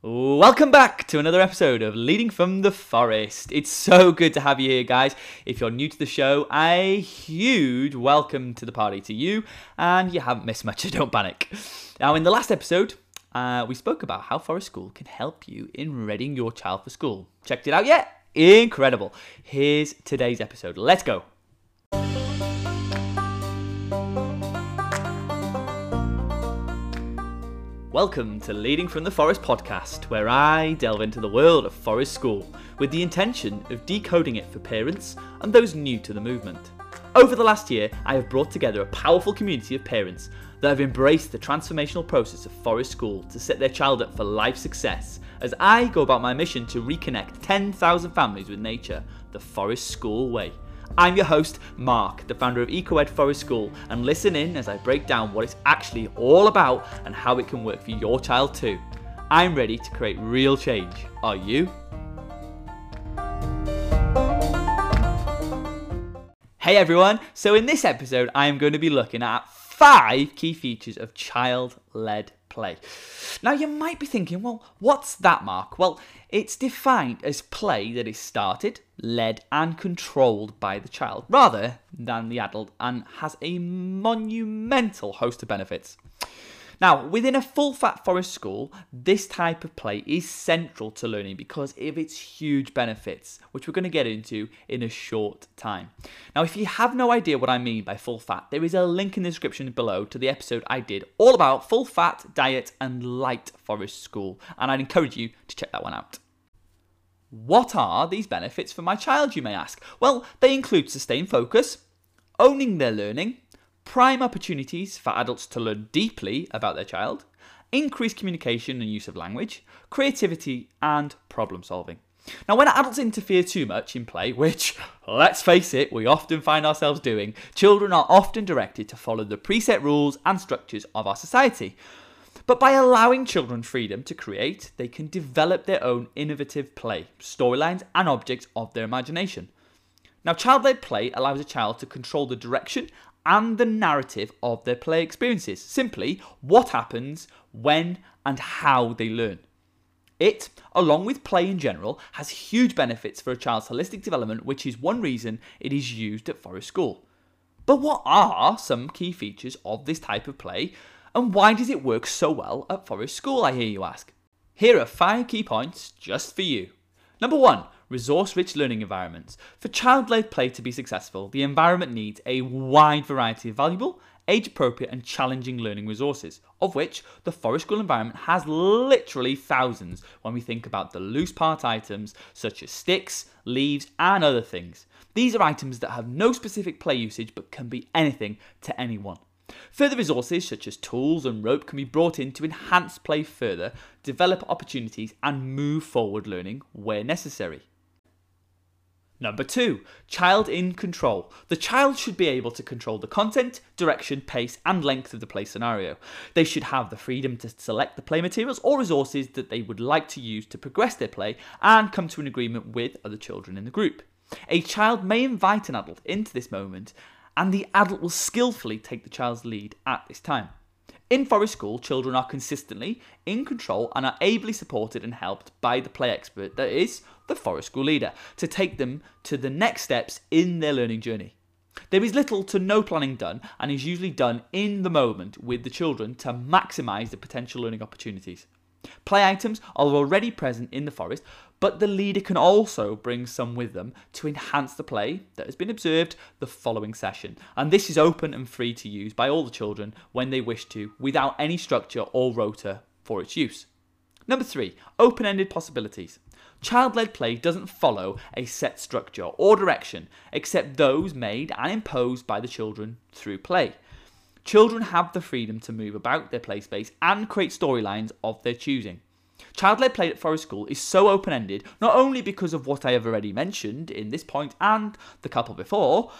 Welcome back to another episode of Leading from the Forest. It's so good to have you here, guys. If you're new to the show, a huge welcome to the party to you, and you haven't missed much, so don't panic. Now, in the last episode, uh, we spoke about how Forest School can help you in readying your child for school. Checked it out yet? Incredible. Here's today's episode. Let's go. Welcome to Leading from the Forest podcast, where I delve into the world of Forest School with the intention of decoding it for parents and those new to the movement. Over the last year, I have brought together a powerful community of parents that have embraced the transformational process of Forest School to set their child up for life success as I go about my mission to reconnect 10,000 families with nature the Forest School way. I'm your host, Mark, the founder of EcoEd Forest School, and listen in as I break down what it's actually all about and how it can work for your child too. I'm ready to create real change. Are you? Hey everyone, so in this episode, I am going to be looking at five key features of child led play. Now, you might be thinking, well, what's that, Mark? Well, it's defined as play that is started, led, and controlled by the child rather than the adult and has a monumental host of benefits. Now, within a full fat forest school, this type of play is central to learning because of its huge benefits, which we're going to get into in a short time. Now, if you have no idea what I mean by full fat, there is a link in the description below to the episode I did all about full fat diet and light forest school, and I'd encourage you to check that one out. What are these benefits for my child, you may ask? Well, they include sustained focus, owning their learning, prime opportunities for adults to learn deeply about their child, increase communication and use of language, creativity, and problem solving. Now, when adults interfere too much in play, which, let's face it, we often find ourselves doing, children are often directed to follow the preset rules and structures of our society. But by allowing children freedom to create, they can develop their own innovative play, storylines, and objects of their imagination. Now, child led play allows a child to control the direction and the narrative of their play experiences. Simply, what happens, when, and how they learn. It, along with play in general, has huge benefits for a child's holistic development, which is one reason it is used at Forest School. But what are some key features of this type of play, and why does it work so well at Forest School, I hear you ask? Here are five key points just for you. Number one, resource rich learning environments. For child led play to be successful, the environment needs a wide variety of valuable, age appropriate, and challenging learning resources, of which the Forest School environment has literally thousands when we think about the loose part items such as sticks, leaves, and other things. These are items that have no specific play usage but can be anything to anyone. Further resources such as tools and rope can be brought in to enhance play further, develop opportunities, and move forward learning where necessary. Number two, child in control. The child should be able to control the content, direction, pace, and length of the play scenario. They should have the freedom to select the play materials or resources that they would like to use to progress their play and come to an agreement with other children in the group. A child may invite an adult into this moment, and the adult will skillfully take the child's lead at this time. In Forest School, children are consistently in control and are ably supported and helped by the play expert, that is, the Forest School leader, to take them to the next steps in their learning journey. There is little to no planning done and is usually done in the moment with the children to maximise the potential learning opportunities. Play items are already present in the forest, but the leader can also bring some with them to enhance the play that has been observed the following session. And this is open and free to use by all the children when they wish to, without any structure or rota for its use. Number three, open ended possibilities. Child led play doesn't follow a set structure or direction, except those made and imposed by the children through play. Children have the freedom to move about their play space and create storylines of their choosing. Child led play at Forest School is so open ended, not only because of what I have already mentioned in this point and the couple before,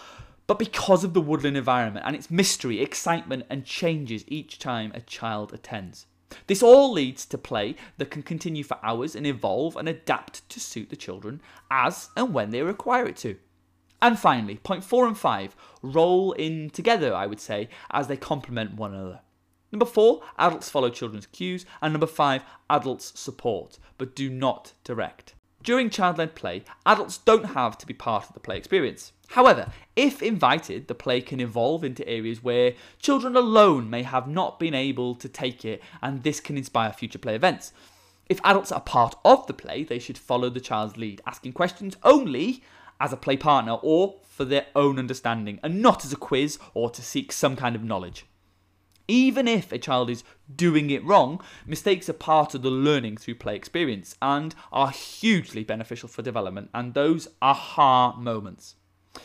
but because of the woodland environment and its mystery, excitement, and changes each time a child attends. This all leads to play that can continue for hours and evolve and adapt to suit the children as and when they require it to. And finally, point four and five roll in together, I would say, as they complement one another. Number four, adults follow children's cues. And number five, adults support, but do not direct. During child led play, adults don't have to be part of the play experience. However, if invited, the play can evolve into areas where children alone may have not been able to take it, and this can inspire future play events. If adults are part of the play, they should follow the child's lead, asking questions only as a play partner or for their own understanding, and not as a quiz or to seek some kind of knowledge. Even if a child is doing it wrong, mistakes are part of the learning through play experience and are hugely beneficial for development, and those aha moments.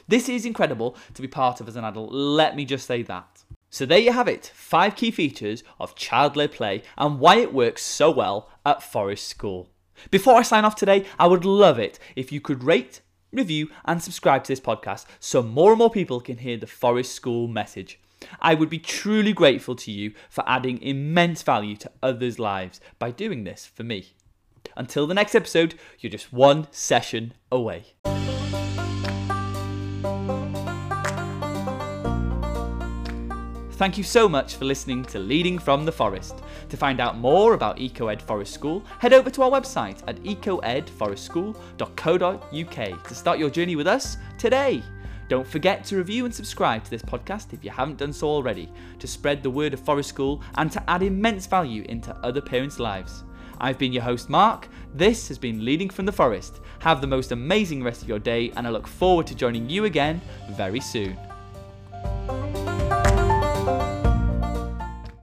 This is incredible to be part of as an adult, let me just say that. So there you have it, five key features of child-led play and why it works so well at Forest School. Before I sign off today, I would love it if you could rate, review and subscribe to this podcast so more and more people can hear the Forest School message. I would be truly grateful to you for adding immense value to others' lives by doing this for me. Until the next episode, you're just one session away. Thank you so much for listening to Leading from the Forest. To find out more about EcoEd Forest School, head over to our website at ecoedforestschool.co.uk to start your journey with us today. Don't forget to review and subscribe to this podcast if you haven't done so already, to spread the word of Forest School and to add immense value into other parents' lives. I've been your host, Mark. This has been Leading from the Forest. Have the most amazing rest of your day, and I look forward to joining you again very soon.